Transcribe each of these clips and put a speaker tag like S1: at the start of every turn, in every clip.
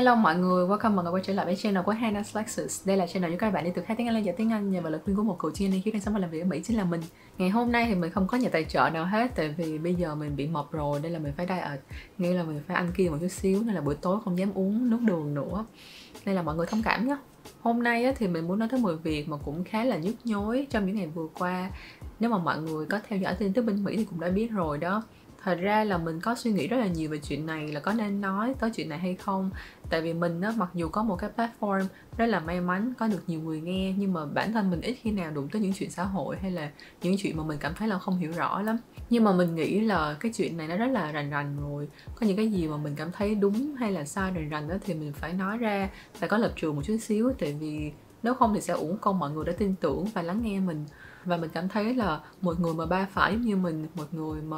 S1: Hello mọi người, welcome mọi người quay trở lại với channel của Hannah Lexus Đây là channel giúp các bạn đi từ khai tiếng Anh lên dạy tiếng Anh nhờ vào lời khuyên của một cựu chuyên đi khi đang sống và làm việc ở Mỹ chính là mình. Ngày hôm nay thì mình không có nhà tài trợ nào hết tại vì bây giờ mình bị mập rồi Đây là mình phải diet, nghĩa là mình phải ăn kia một chút xíu nên là buổi tối không dám uống nước đường nữa. Đây là mọi người thông cảm nhé Hôm nay thì mình muốn nói tới một việc mà cũng khá là nhức nhối trong những ngày vừa qua. Nếu mà mọi người có theo dõi tin tức bên Mỹ thì cũng đã biết rồi đó thật ra là mình có suy nghĩ rất là nhiều về chuyện này, là có nên nói tới chuyện này hay không. Tại vì mình á, mặc dù có một cái platform rất là may mắn, có được nhiều người nghe, nhưng mà bản thân mình ít khi nào đụng tới những chuyện xã hội hay là những chuyện mà mình cảm thấy là không hiểu rõ lắm. Nhưng mà mình nghĩ là cái chuyện này nó rất là rành rành rồi. Có những cái gì mà mình cảm thấy đúng hay là sai rành rành đó thì mình phải nói ra, phải có lập trường một chút xíu. Tại vì nếu không thì sẽ uổng công mọi người đã tin tưởng và lắng nghe mình. Và mình cảm thấy là một người mà ba phải như mình, một người mà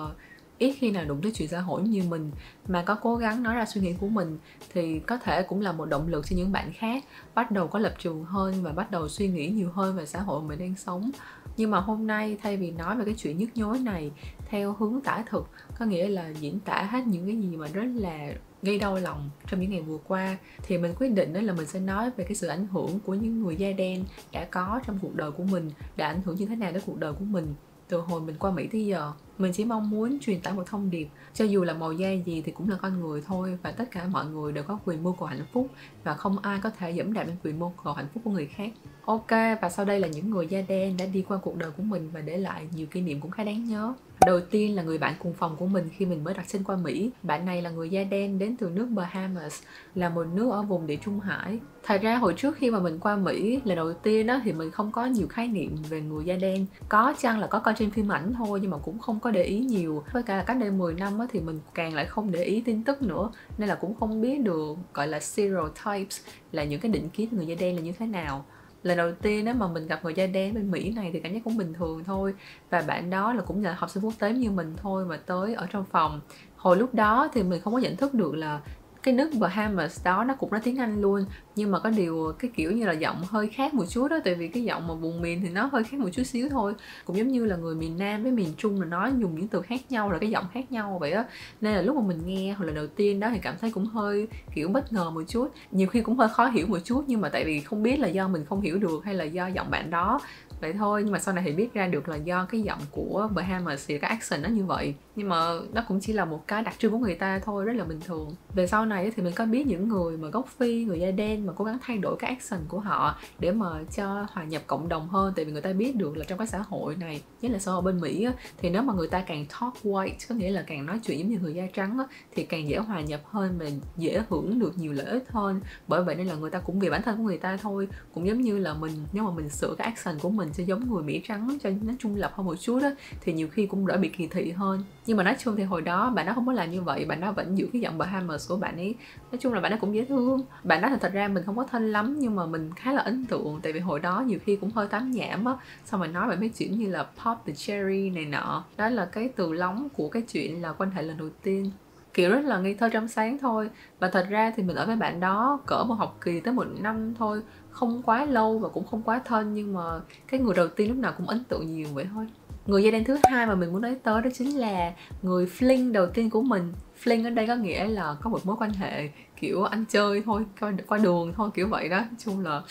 S1: ít khi nào đụng tới chuyện xã hội như mình mà có cố gắng nói ra suy nghĩ của mình thì có thể cũng là một động lực cho những bạn khác bắt đầu có lập trường hơn và bắt đầu suy nghĩ nhiều hơn về xã hội mình đang sống. Nhưng mà hôm nay thay vì nói về cái chuyện nhức nhối này theo hướng tả thực, có nghĩa là diễn tả hết những cái gì mà rất là gây đau lòng trong những ngày vừa qua, thì mình quyết định đó là mình sẽ nói về cái sự ảnh hưởng của những người da đen đã có trong cuộc đời của mình, đã ảnh hưởng như thế nào đến cuộc đời của mình từ hồi mình qua Mỹ tới giờ mình chỉ mong muốn truyền tải một thông điệp. Cho dù là màu da gì thì cũng là con người thôi và tất cả mọi người đều có quyền mưu cầu hạnh phúc và không ai có thể dẫm đạp lên quyền mưu cầu hạnh phúc của người khác. Ok, và sau đây là những người da đen đã đi qua cuộc đời của mình và để lại nhiều kỷ niệm cũng khá đáng nhớ đầu tiên là người bạn cùng phòng của mình khi mình mới đặt chân qua Mỹ. Bạn này là người da đen đến từ nước Bahamas, là một nước ở vùng địa Trung Hải. Thật ra hồi trước khi mà mình qua Mỹ, lần đầu tiên đó thì mình không có nhiều khái niệm về người da đen. Có chăng là có coi trên phim ảnh thôi, nhưng mà cũng không có để ý nhiều. Với cả là cách đây 10 năm thì mình càng lại không để ý tin tức nữa, nên là cũng không biết được, gọi là stereotypes là những cái định kiến người da đen là như thế nào lần đầu tiên nếu mà mình gặp người da đen bên Mỹ này thì cảm giác cũng bình thường thôi. Và bạn đó là cũng là học sinh quốc tế như mình thôi mà tới ở trong phòng. Hồi lúc đó thì mình không có nhận thức được là cái nước Bahamas đó nó cũng nói tiếng Anh luôn, nhưng mà có điều cái kiểu như là giọng hơi khác một chút đó, tại vì cái giọng mà vùng miền thì nó hơi khác một chút xíu thôi. Cũng giống như là người miền Nam với miền Trung là nói dùng những từ khác nhau, là cái giọng khác nhau vậy á. Nên là lúc mà mình nghe hồi lần đầu tiên đó thì cảm thấy cũng hơi, kiểu, bất ngờ một chút. Nhiều khi cũng hơi khó hiểu một chút, nhưng mà tại vì không biết là do mình không hiểu được hay là do giọng bạn đó. Vậy thôi, nhưng mà sau này thì biết ra được là do cái giọng của Bahamas thì cái accent nó như vậy nhưng mà nó cũng chỉ là một cái đặc trưng của người ta thôi, rất là bình thường. Về sau này thì mình có biết những người mà gốc phi, người da đen mà cố gắng thay đổi cái action của họ để mà cho hòa nhập cộng đồng hơn. Tại vì người ta biết được là trong cái xã hội này, nhất là xã hội bên mỹ thì nếu mà người ta càng talk white, có nghĩa là càng nói chuyện giống như người da trắng thì càng dễ hòa nhập hơn và dễ hưởng được nhiều lợi ích hơn. Bởi vậy nên là người ta cũng vì bản thân của người ta thôi, cũng giống như là mình, nếu mà mình sửa cái action của mình cho giống người mỹ trắng, cho nó trung lập hơn một chút đó thì nhiều khi cũng đỡ bị kỳ thị hơn nhưng mà nói chung thì hồi đó bạn đó không có làm như vậy, bạn đó vẫn giữ cái giọng Bahamas của bạn ấy. Nói chung là bạn đó cũng dễ thương. Bạn đó thì thật ra mình không có thân lắm, nhưng mà mình khá là ấn tượng, tại vì hồi đó nhiều khi cũng hơi tám nhảm á. Xong rồi nói về mấy chuyện như là pop the cherry này nọ. Đó là cái từ lóng của cái chuyện là quan hệ lần đầu tiên. Kiểu rất là ngây thơ trong sáng thôi. Và thật ra thì mình ở với bạn đó cỡ một học kỳ tới một năm thôi. Không quá lâu và cũng không quá thân, nhưng mà cái người đầu tiên lúc nào cũng ấn tượng nhiều vậy thôi người da đen thứ hai mà mình muốn nói tới đó chính là người fling đầu tiên của mình. Fling ở đây có nghĩa là có một mối quan hệ kiểu anh chơi thôi qua, qua đường thôi kiểu vậy đó. Nói chung là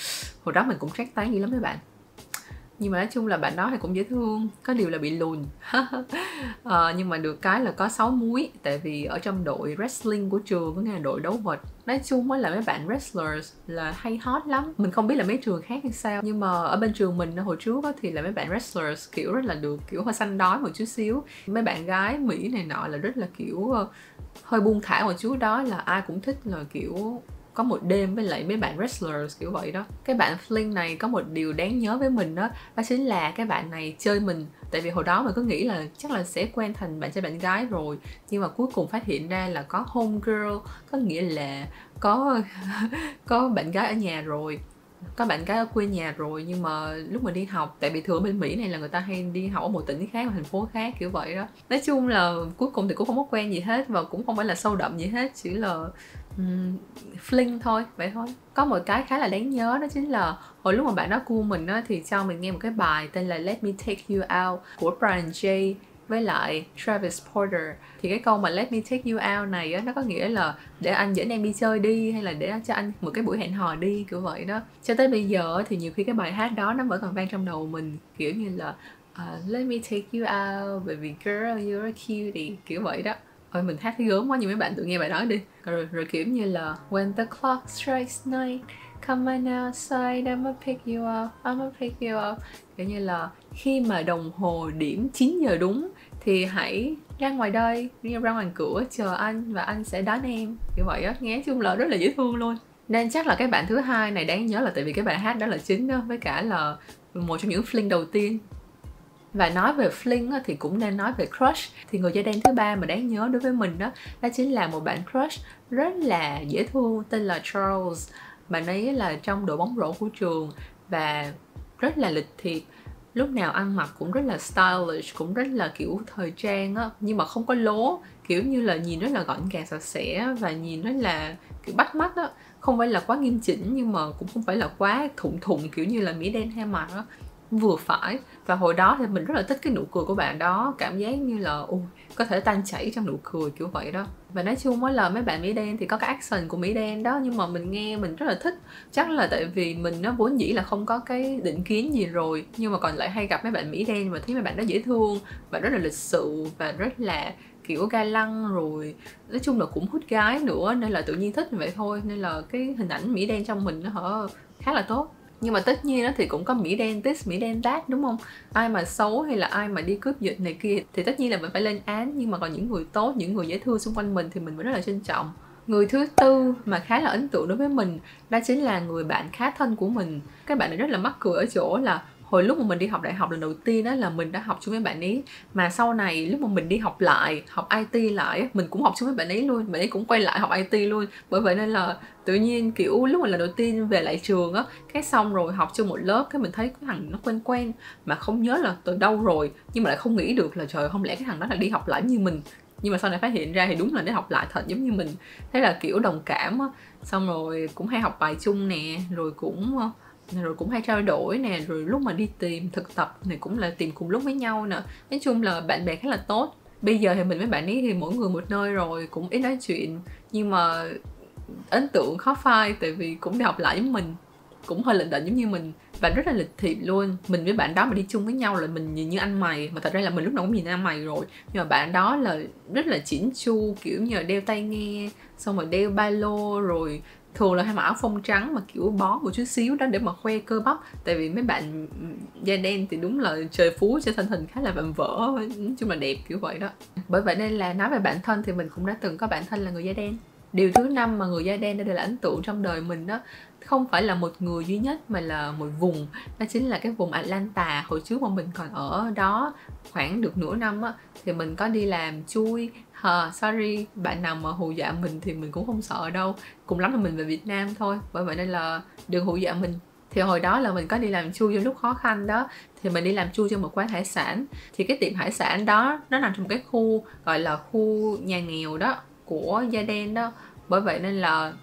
S1: hồi đó mình cũng trách tán dữ lắm mấy bạn nhưng mà nói chung là bạn đó thì cũng dễ thương có điều là bị lùn. À, nhưng mà được cái là có 6 múi tại vì ở trong đội wrestling của trường có nghĩa là đội đấu vật nói chung mới là mấy bạn wrestlers là hay hot lắm. Mình không biết là mấy trường khác như sao nhưng mà ở bên trường mình hồi trước thì là mấy bạn wrestlers kiểu rất là được kiểu hơi xanh đói một chút xíu. Mấy bạn gái mỹ này nọ là rất là kiểu ờ, hơi buông thả một chút. Đó là ai cũng thích là kiểu có một đêm với lại mấy bạn wrestlers kiểu vậy đó. Cái bạn Flynn này có một điều đáng nhớ với mình đó đó chính là cái bạn này chơi mình. Tại vì hồi đó mình cứ nghĩ là chắc là sẽ quen thành bạn trai bạn gái rồi, nhưng mà cuối cùng phát hiện ra là có home girl, có nghĩa là có có bạn gái ở nhà rồi, có bạn gái ở quê nhà rồi. Nhưng mà lúc mà đi học, tại vì thường bên mỹ này là người ta hay đi học ở một tỉnh khác, một thành phố khác kiểu vậy đó. Nói chung là cuối cùng thì cũng không có quen gì hết và cũng không phải là sâu đậm gì hết, chỉ là um, fling thôi vậy thôi. Có một cái khá là đáng nhớ đó chính là hồi lúc mà bạn đó cua mình á thì cho mình nghe một cái bài tên là Let Me Take You Out của Brian J với lại Travis Porter. Thì cái câu mà let me take you out này á nó có nghĩa là để anh dẫn em đi chơi đi hay là để cho anh một cái buổi hẹn hò đi kiểu vậy đó. Cho tới bây giờ thì nhiều khi cái bài hát đó nó vẫn còn vang trong đầu mình kiểu như là uh, let me take you out baby girl you're a cutie kiểu vậy đó ôi mình hát thấy gớm quá, nhưng mấy bạn tự nghe bài đó đi. Rồi rồi kiểu như là, when the clock strikes night come on outside, I'ma pick you up, I'ma pick you up. Kiểu như là, khi mà đồng hồ điểm 9 giờ đúng, thì hãy ra ngoài đây, đi ra ngoài cửa, chờ anh và anh sẽ đón em. Kiểu vậy á, nghe chung là rất là dễ thương luôn. Nên chắc là cái bạn thứ hai này đáng nhớ là tại vì cái bài hát đó là chính đó với cả là một trong những fling đầu tiên và nói về fling thì cũng nên nói về crush. Thì người da đen thứ ba mà đáng nhớ đối với mình đó đó chính là một bạn crush rất là dễ thương, tên là Charles. Bạn ấy là trong đội bóng rổ của trường và rất là lịch thiệp. Lúc nào ăn mặc cũng rất là stylish, cũng rất là kiểu thời trang á. Nhưng mà không có lố, kiểu như là nhìn rất là gọn gàng, sạch sẽ và nhìn rất là kiểu bắt mắt á. Không phải là quá nghiêm chỉnh nhưng mà cũng không phải là quá thụng thụng, kiểu như là mỹ đen hay mặt á vừa phải. Và hồi đó thì mình rất là thích cái nụ cười của bạn đó. Cảm giác như là ui có thể tan chảy trong nụ cười kiểu vậy đó. Và nói chung mỗi lời mấy bạn mỹ đen thì có cái action của mỹ đen đó, nhưng mà mình nghe mình rất là thích. Chắc là tại vì mình nó vốn dĩ là không có cái định kiến gì rồi, nhưng mà còn lại hay gặp mấy bạn mỹ đen và thấy mấy bạn đó dễ thương và rất là lịch sự và rất là kiểu ga lăng rồi. Nói chung là cũng hút gái nữa, nên là tự nhiên thích vậy thôi. Nên là cái hình ảnh mỹ đen trong mình nó hở khá là tốt nhưng mà tất nhiên đó thì cũng có mỹ đen this, mỹ đen that, đúng không? Ai mà xấu hay là ai mà đi cướp giật này kia thì tất nhiên là mình phải lên án. Nhưng mà còn những người tốt, những người dễ thương xung quanh mình thì mình vẫn rất là trân trọng. Người thứ tư mà khá là ấn tượng đối với mình, đó chính là người bạn khá thân của mình. Các bạn này rất là mắc cười ở chỗ là hồi lúc mà mình đi học đại học lần đầu tiên đó là mình đã học chung với bạn ấy. Mà sau này lúc mà mình đi học lại, học IT lại mình cũng học chung với bạn ấy luôn. Bạn ấy cũng quay lại học IT luôn. Bởi vậy nên là tự nhiên, kiểu, lúc mà lần đầu tiên về lại trường á, cái xong rồi học chung một lớp, cái mình thấy cái thằng nó quen quen. Mà không nhớ là từ đâu rồi, nhưng mà lại không nghĩ được là trời, không lẽ cái thằng đó là đi học lại như mình. Nhưng mà sau này phát hiện ra thì đúng là để học lại thật giống như mình. Thế là, kiểu, đồng cảm á. Xong rồi cũng hay học bài chung nè, rồi cũng rồi cũng hay trao đổi nè, rồi lúc mà đi tìm thực tập này cũng là tìm cùng lúc với nhau nè. Nói chung là bạn bè khá là tốt. Bây giờ thì mình với bạn ấy thì mỗi người một nơi rồi, cũng ít nói chuyện. Nhưng mà ấn tượng khó phai, tại vì cũng đi học lại với mình. Cũng hơi lệnh đệnh giống như mình. Và rất là lịch thiệp luôn. Mình với bạn đó mà đi chung với nhau là mình nhìn như anh mày. Mà thật ra là mình lúc nào cũng nhìn anh mày rồi. Nhưng mà bạn đó là rất là chỉnh chu, kiểu như là đeo tai nghe, xong rồi đeo ba lô, rồi thường là hay mặc áo phông trắng mà kiểu bó một chút xíu đó để mà khoe cơ bắp. Tại vì mấy bạn da đen thì đúng là trời phú cho thân hình khá là vạm vỡ, nói chung là đẹp kiểu vậy đó. Bởi vậy nên là nói về bản thân thì mình cũng đã từng có bản thân là người da đen. Điều thứ năm mà người da đen đã để lại ấn tượng trong đời mình đó không phải là một người duy nhất mà là một vùng. Đó chính là cái vùng Atlanta hồi trước mà mình còn ở đó khoảng được nửa năm á thì mình có đi làm chui. Hờ, sorry, bạn nào mà hù dọa mình thì mình cũng không sợ đâu. Cùng lắm là mình về Việt Nam thôi Bởi vậy nên là đừng hù dọa mình. Thì hồi đó là mình có đi làm chui trong lúc khó khăn đó thì mình đi làm chui cho một quán hải sản. Thì cái tiệm hải sản đó nó nằm trong cái khu gọi là khu nhà nghèo đó của da đen đó. Bởi vậy nên là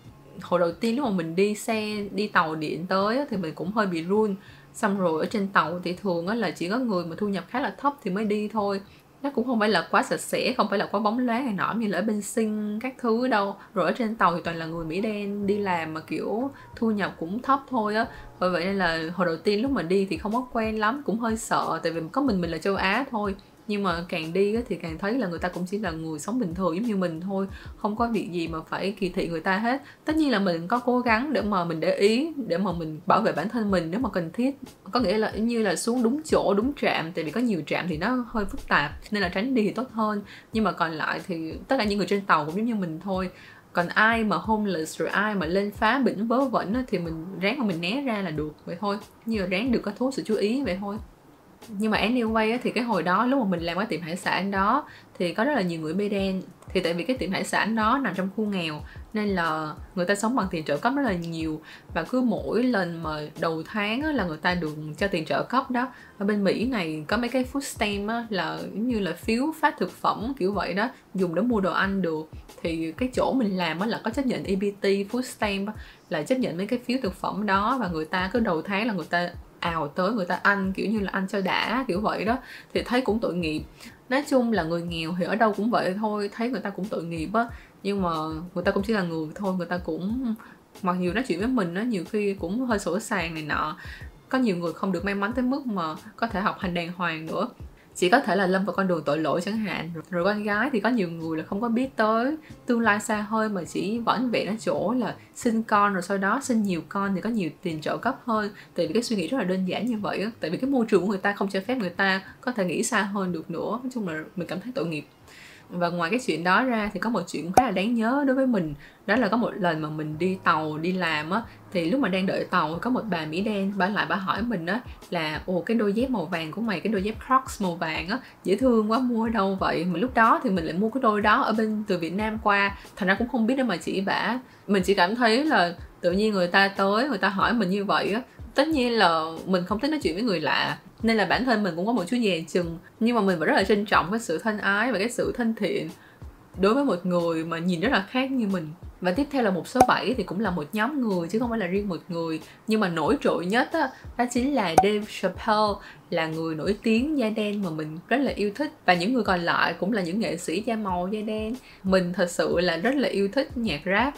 S1: hồi đầu tiên lúc mà mình đi xe, đi tàu điện tới thì mình cũng hơi bị run. Xong rồi ở trên tàu thì thường á là chỉ có người mà thu nhập khá là thấp thì mới đi thôi. Nó cũng không phải là quá sạch sẽ, không phải là quá bóng loáng hay nọ như là ở bên sinh các thứ đâu. Rồi ở trên tàu thì toàn là người mỹ đen đi làm mà kiểu thu nhập cũng thấp thôi á. Bởi vậy nên là hồi đầu tiên lúc mà đi thì không có quen lắm, cũng hơi sợ. Tại vì có mình mình là châu á thôi nhưng mà càng đi thì càng thấy là người ta cũng chỉ là người sống bình thường, giống như mình thôi. Không có việc gì mà phải kỳ thị người ta hết. Tất nhiên là mình có cố gắng để mà mình để ý, để mà mình bảo vệ bản thân mình nếu mà cần thiết. Có nghĩa là như là xuống đúng chỗ, đúng trạm, tại vì có nhiều trạm thì nó hơi phức tạp, nên là tránh đi thì tốt hơn. Nhưng mà còn lại thì tất cả những người trên tàu cũng giống như mình thôi. Còn ai mà homeless, rồi ai mà lên phá bỉnh vớ vẩn thì mình ráng mà mình né ra là được, vậy thôi. Như là ráng được có thu sự chú ý, vậy thôi nhưng mà anyway á, thì cái hồi đó lúc mà mình làm cái tiệm hải sản đó thì có rất là nhiều người bê đen. Thì tại vì cái tiệm hải sản đó nằm trong khu nghèo nên là người ta sống bằng tiền trợ cấp rất là nhiều. Và cứ mỗi lần mà đầu tháng á, là người ta được cho tiền trợ cấp đó. Ở bên Mỹ này có mấy cái food stamp á, là như là phiếu phát thực phẩm kiểu vậy đó dùng để mua đồ ăn được. Thì cái chỗ mình làm á, là có chấp nhận EBT food stamp á, là chấp nhận mấy cái phiếu thực phẩm đó. Và người ta cứ đầu tháng là người ta ào tới người ta ăn, kiểu như là ăn cho đã, kiểu vậy đó, thì thấy cũng tội nghiệp. Nói chung là người nghèo thì ở đâu cũng vậy thôi, thấy người ta cũng tội nghiệp á, nhưng mà người ta cũng chỉ là người thôi, người ta cũng, mặc dù nói chuyện với mình nó nhiều khi cũng hơi sổ sàng này nọ. Có nhiều người không được may mắn tới mức mà có thể học hành đàng hoàng nữa chỉ có thể là lâm vào con đường tội lỗi chẳng hạn. Rồi con gái thì có nhiều người là không có biết tới. Tương lai xa hơi mà chỉ vẫn vẹn ở chỗ là sinh con rồi sau đó sinh nhiều con thì có nhiều tiền trợ cấp hơn. Tại vì cái suy nghĩ rất là đơn giản như vậy tại vì cái môi trường của người ta không cho phép người ta có thể nghĩ xa hơn được nữa. Nói chung là mình cảm thấy tội nghiệp và ngoài cái chuyện đó ra thì có một chuyện khá là đáng nhớ đối với mình. Đó là có một lần mà mình đi tàu đi làm á, thì lúc mà đang đợi tàu có một bà mỹ đen, bà lại bà hỏi mình á là, ồ, cái đôi dép màu vàng của mày, cái đôi dép Crocs màu vàng á, dễ thương quá, mua ở đâu vậy? Mà lúc đó thì mình lại mua cái đôi đó ở bên, từ Việt Nam qua. Thành ra cũng không biết đâu mà chỉ bả, mình chỉ cảm thấy là tự nhiên người ta tới, người ta hỏi mình như vậy á tất nhiên là mình không thích nói chuyện với người lạ nên là bản thân mình cũng có một chút dè chừng. Nhưng mà mình vẫn rất là trân trọng cái sự thân ái và cái sự thân thiện đối với một người mà nhìn rất là khác như mình. Và tiếp theo là một số 7 thì cũng là một nhóm người chứ không phải là riêng một người. Nhưng mà nổi trội nhất á, đó chính là Dave Chappelle là người nổi tiếng da đen mà mình rất là yêu thích. Và những người còn lại cũng là những nghệ sĩ da màu da đen. Mình thật sự là rất là yêu thích nhạc rap.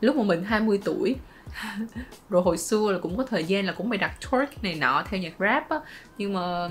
S1: Lúc mà mình 20 tuổi rồi hồi xưa là cũng có thời gian là cũng bày đặt twerk này nọ theo nhạc rap á. Nhưng mà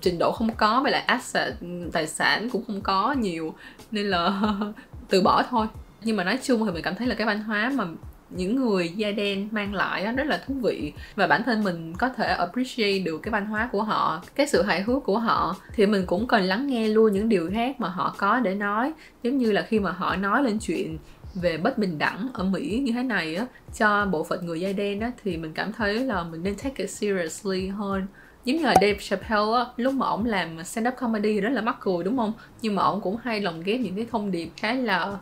S1: trình độ không có, với lại asset, tài sản cũng không có nhiều, nên là từ bỏ thôi. Nhưng mà nói chung thì mình cảm thấy là cái văn hóa mà những người da đen mang lại đó rất là thú vị. Và bản thân mình có thể appreciate được cái văn hóa của họ, cái sự hài hước của họ. Thì mình cũng cần lắng nghe luôn những điều khác mà họ có để nói. Giống như là khi mà họ nói lên chuyện về bất bình đẳng ở Mỹ như thế này á, cho bộ phận người da đen á, thì mình cảm thấy là mình nên take it seriously hơn. Giống như là Dave Chappelle á, lúc mà ổng làm stand up comedy rất là mắc cười, đúng không? Nhưng mà ổng cũng hay lồng ghép những cái thông điệp khá là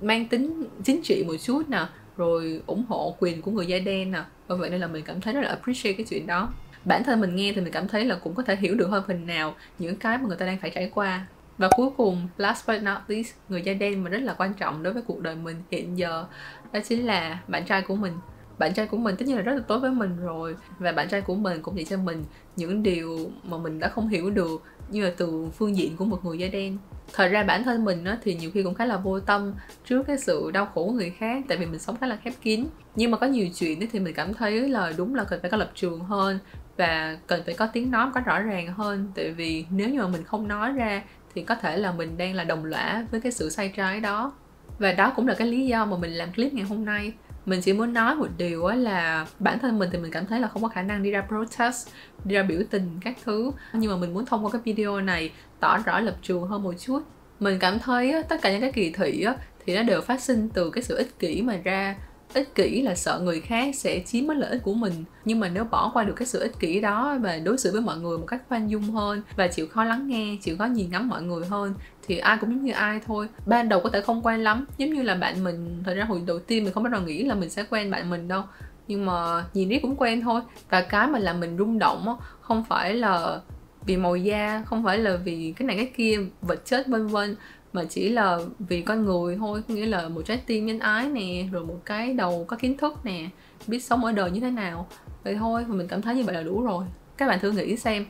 S1: mang tính chính trị một chút nè, rồi ủng hộ quyền của người da đen nè. Và vậy nên là mình cảm thấy rất là appreciate cái chuyện đó. Bản thân mình nghe thì mình cảm thấy là cũng có thể hiểu được hơn phần nào những cái mà người ta đang phải trải qua và cuối cùng last but not least người da đen mà rất là quan trọng đối với cuộc đời mình hiện giờ đó chính là bạn trai của mình. Bạn trai của mình tất nhiên là rất là tốt với mình rồi và bạn trai của mình cũng dạy cho mình những điều mà mình đã không hiểu được như là từ phương diện của một người da đen. Thật ra bản thân mình á, thì nhiều khi cũng khá là vô tâm trước cái sự đau khổ của người khác tại vì mình sống khá là khép kín. Nhưng mà có nhiều chuyện thì mình cảm thấy là đúng là cần phải có lập trường hơn và cần phải có tiếng nói có rõ ràng hơn. Tại vì nếu như mà mình không nói ra thì có thể là mình đang là đồng lõa với cái sự sai trái đó. Và đó cũng là cái lý do mà mình làm clip ngày hôm nay. Mình chỉ muốn nói một điều là bản thân mình thì mình cảm thấy là không có khả năng đi ra protest, đi ra biểu tình các thứ. Nhưng mà mình muốn thông qua cái video này tỏ rõ lập trường hơn một chút. Mình cảm thấy tất cả những cái kỳ thị thì nó đều phát sinh từ cái sự ích kỷ mà ra ích kỷ là sợ người khác sẽ chiếm mất lợi ích của mình. Nhưng mà nếu bỏ qua được cái sự ích kỷ đó và đối xử với mọi người một cách khoan dung hơn và chịu khó lắng nghe, chịu khó nhìn ngắm mọi người hơn, thì ai cũng giống như ai thôi. Ban đầu có thể không quen lắm, giống như là bạn mình. Thời ra hồi đầu tiên mình không bao giờ nghĩ là mình sẽ quen bạn mình đâu. Nhưng mà nhìn riết cũng quen thôi. Và cái mà làm mình rung động không phải là vì màu da, không phải là vì cái này cái kia, vật chất vân vân mà chỉ là vì con người thôi nghĩa là một trái tim nhân ái nè, rồi một cái đầu có kiến thức nè, biết sống ở đời như thế nào. Vậy thôi mình cảm thấy như vậy là đủ rồi. Các bạn thử nghĩ xem,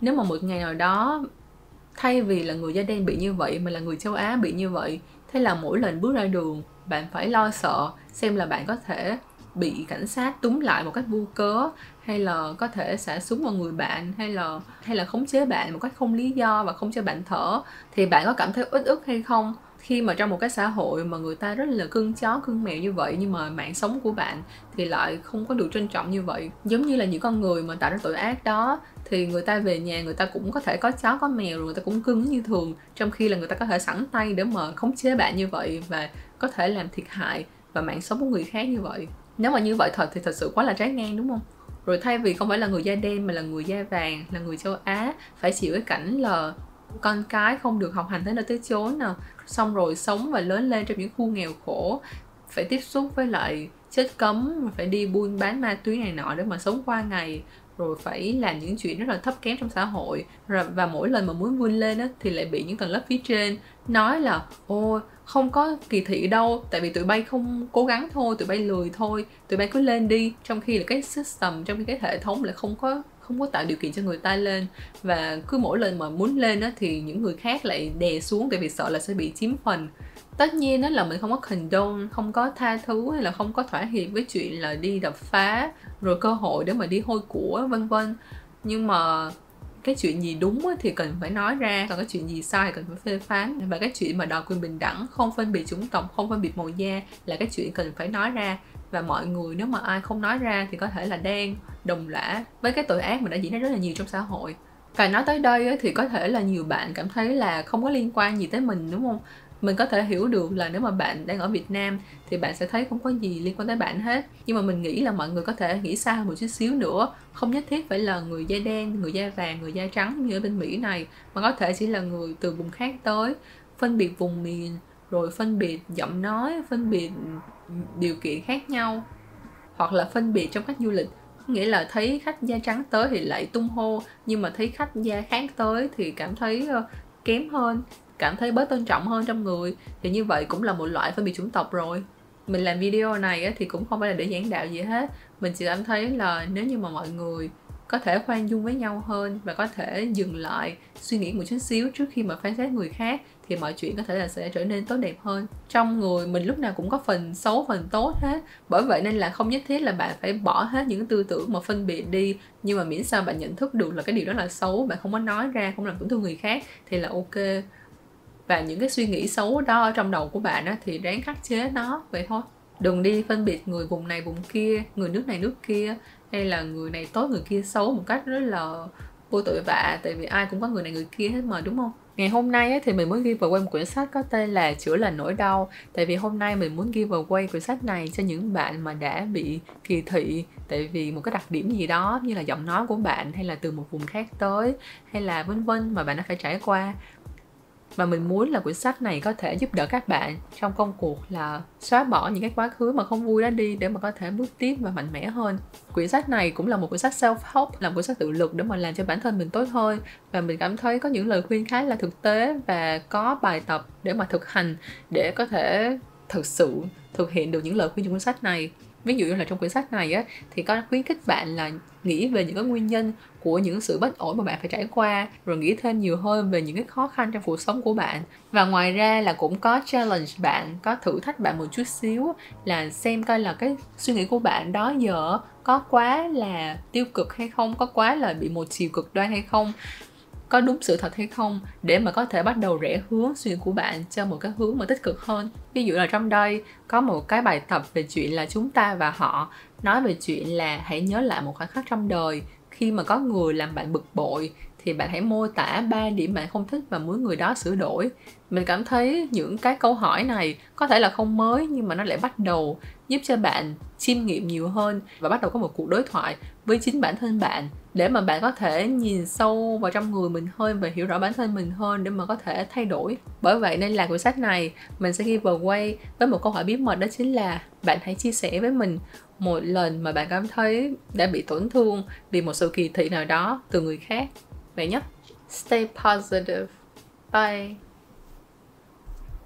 S1: nếu mà một ngày nào đó, thay vì là người da đen bị như vậy mà là người châu á bị như vậy, thế là mỗi lần bước ra đường, bạn phải lo sợ xem là bạn có thể bị cảnh sát túm lại một cách vô cớ hay là có thể xả súng vào người bạn, hay là hay là khống chế bạn một cách không lý do và không cho bạn thở? Thì bạn có cảm thấy uất ức hay không khi mà trong một cái xã hội mà người ta rất là cưng chó, cưng mèo như vậy nhưng mà mạng sống của bạn thì lại không có được trân trọng như vậy? Giống như là những con người mà tạo ra tội ác đó, thì người ta về nhà người ta cũng có thể có chó, có mèo rồi người ta cũng cưng như thường, trong khi là người ta có thể sẵn tay để mà khống chế bạn như vậy và có thể làm thiệt hại và mạng sống của người khác như vậy. Nếu mà như vậy thật thì thật sự quá là trái ngang, đúng không? Rồi thay vì không phải là người da đen mà là người da vàng là người châu á phải chịu cái cảnh là con cái không được học hành tới nơi tới chốn nào xong rồi sống và lớn lên trong những khu nghèo khổ phải tiếp xúc với lại chất cấm phải đi buôn bán ma túy này nọ để mà sống qua ngày. Rồi phải làm những chuyện rất là thấp kém trong xã hội. Và mỗi lần mà muốn vươn lên á, thì lại bị những tầng lớp phía trên nói là ô không có kỳ thị đâu, tại vì tụi bay không cố gắng thôi, tụi bay lười thôi, tụi bay cứ lên đi. Trong khi là cái system, trong khi cái hệ thống lại không có không có tạo điều kiện cho người ta lên. Và cứ mỗi lần mà muốn lên á, thì những người khác lại đè xuống tại vì sợ là sẽ bị chiếm phần. Tất nhiên đó là mình không có condone, không có tha thứ hay là không có thỏa hiệp với chuyện là đi đập phá, rồi cơ hội để mà đi hôi của, vân vân. Nhưng mà cái chuyện gì đúng thì cần phải nói ra, còn cái chuyện gì sai cần phải phê phán. Và cái chuyện mà đòi quyền bình đẳng, không phân biệt chủng tộc, không phân biệt màu da là cái chuyện cần phải nói ra. Và mọi người nếu mà ai không nói ra thì có thể là đang đồng lõa với cái tội ác mà đã diễn ra rất là nhiều trong xã hội. Và nói tới đây thì có thể là nhiều bạn cảm thấy là không có liên quan gì tới mình, đúng không? Mình có thể hiểu được là nếu mà bạn đang ở Việt Nam thì bạn sẽ thấy không có gì liên quan tới bạn hết. Nhưng mà mình nghĩ là mọi người có thể nghĩ xa hơn một chút xíu nữa. Không nhất thiết phải là người da đen, người da vàng, người da trắng như ở bên Mỹ này, mà có thể chỉ là người từ vùng khác tới, phân biệt vùng miền, rồi phân biệt giọng nói, phân biệt điều kiện khác nhau, hoặc là phân biệt trong cách du lịch. Nghĩa là thấy khách da trắng tới thì lại tung hô, nhưng mà thấy khách da khác tới thì cảm thấy ờ, kém hơn cảm thấy bớt tôn trọng hơn trong người, thì như vậy cũng là một loại phân biệt chủng tộc rồi. Mình làm video này thì cũng không phải là để giảng đạo gì hết. Mình chỉ cảm thấy là nếu như mà mọi người có thể khoan dung với nhau hơn và có thể dừng lại suy nghĩ một chút xíu trước khi mà phán xét người khác, thì mọi chuyện có thể là sẽ trở nên tốt đẹp hơn. Trong người mình lúc nào cũng có phần xấu, phần tốt hết. Bởi vậy nên là không nhất thiết là bạn phải bỏ hết những tư tưởng mà phân biệt đi. Nhưng mà miễn sao bạn nhận thức được là cái điều đó là xấu, bạn không có nói ra, không làm tổn thương người khác, thì là ok và những cái suy nghĩ xấu đó ở trong đầu của bạn á, thì ráng khắc chế nó. Vậy thôi đừng đi phân biệt người vùng này vùng kia người nước này nước kia hay là người này tốt người kia xấu một cách rất là vô tội vạ tại vì ai cũng có người này người kia hết mà đúng không? Ngày hôm nay ấy, thì mình muốn ghi vào quay một quyển sách có tên là chữa lành nỗi đau. Tại vì hôm nay mình muốn ghi vào quay quyển sách này cho những bạn mà đã bị kỳ thị. Tại vì một cái đặc điểm gì đó như là giọng nói của bạn hay là từ một vùng khác tới hay là vân vân mà bạn đã phải trải qua và mình muốn là quyển sách này có thể giúp đỡ các bạn trong công cuộc là xóa bỏ những cái quá khứ mà không vui đó đi để mà có thể bước tiếp và mạnh mẽ hơn. Quyển sách này cũng là một quyển sách self help là một quyển sách tự lực để mà làm cho bản thân mình tốt hơn. Và mình cảm thấy có những lời khuyên khá là thực tế và có bài tập để mà thực hành để có thể thực sự thực hiện được những lời khuyên trong cuốn sách này ví dụ như là trong quyển sách này á, thì có khuyến khích bạn là nghĩ về những cái nguyên nhân của những sự bất ổn mà bạn phải trải qua, rồi nghĩ thêm nhiều hơn về những cái khó khăn trong cuộc sống của bạn. Và ngoài ra là cũng có challenge bạn, có thử thách bạn một chút xíu là xem coi là cái suy nghĩ của bạn đó giờ có quá là tiêu cực hay không, có quá là bị một chiều cực đoan hay không có đúng sự thật hay không để mà có thể bắt đầu rẽ hướng suy nghĩ của bạn cho một cái hướng mà tích cực hơn. Ví dụ là trong đây có một cái bài tập về chuyện là chúng ta và họ, nói về chuyện là hãy nhớ lại một khoảnh khắc trong đời khi mà có người làm bạn bực bội thì bạn hãy mô tả ba điểm bạn không thích và muốn người đó sửa đổi. Mình cảm thấy những cái câu hỏi này có thể là không mới, nhưng mà nó lại bắt đầu giúp cho bạn chiêm nghiệm nhiều hơn và bắt đầu có một cuộc đối thoại với chính bản thân bạn để mà bạn có thể nhìn sâu vào trong người mình hơn và hiểu rõ bản thân mình hơn để mà có thể thay đổi. Bởi vậy nên là cuốn sách này mình sẽ ghi vào quay với một câu hỏi bí mật, đó chính là bạn hãy chia sẻ với mình một lần mà bạn cảm thấy đã bị tổn thương vì một sự kỳ thị nào đó từ người khác. Vậy nhé stay positive. Bye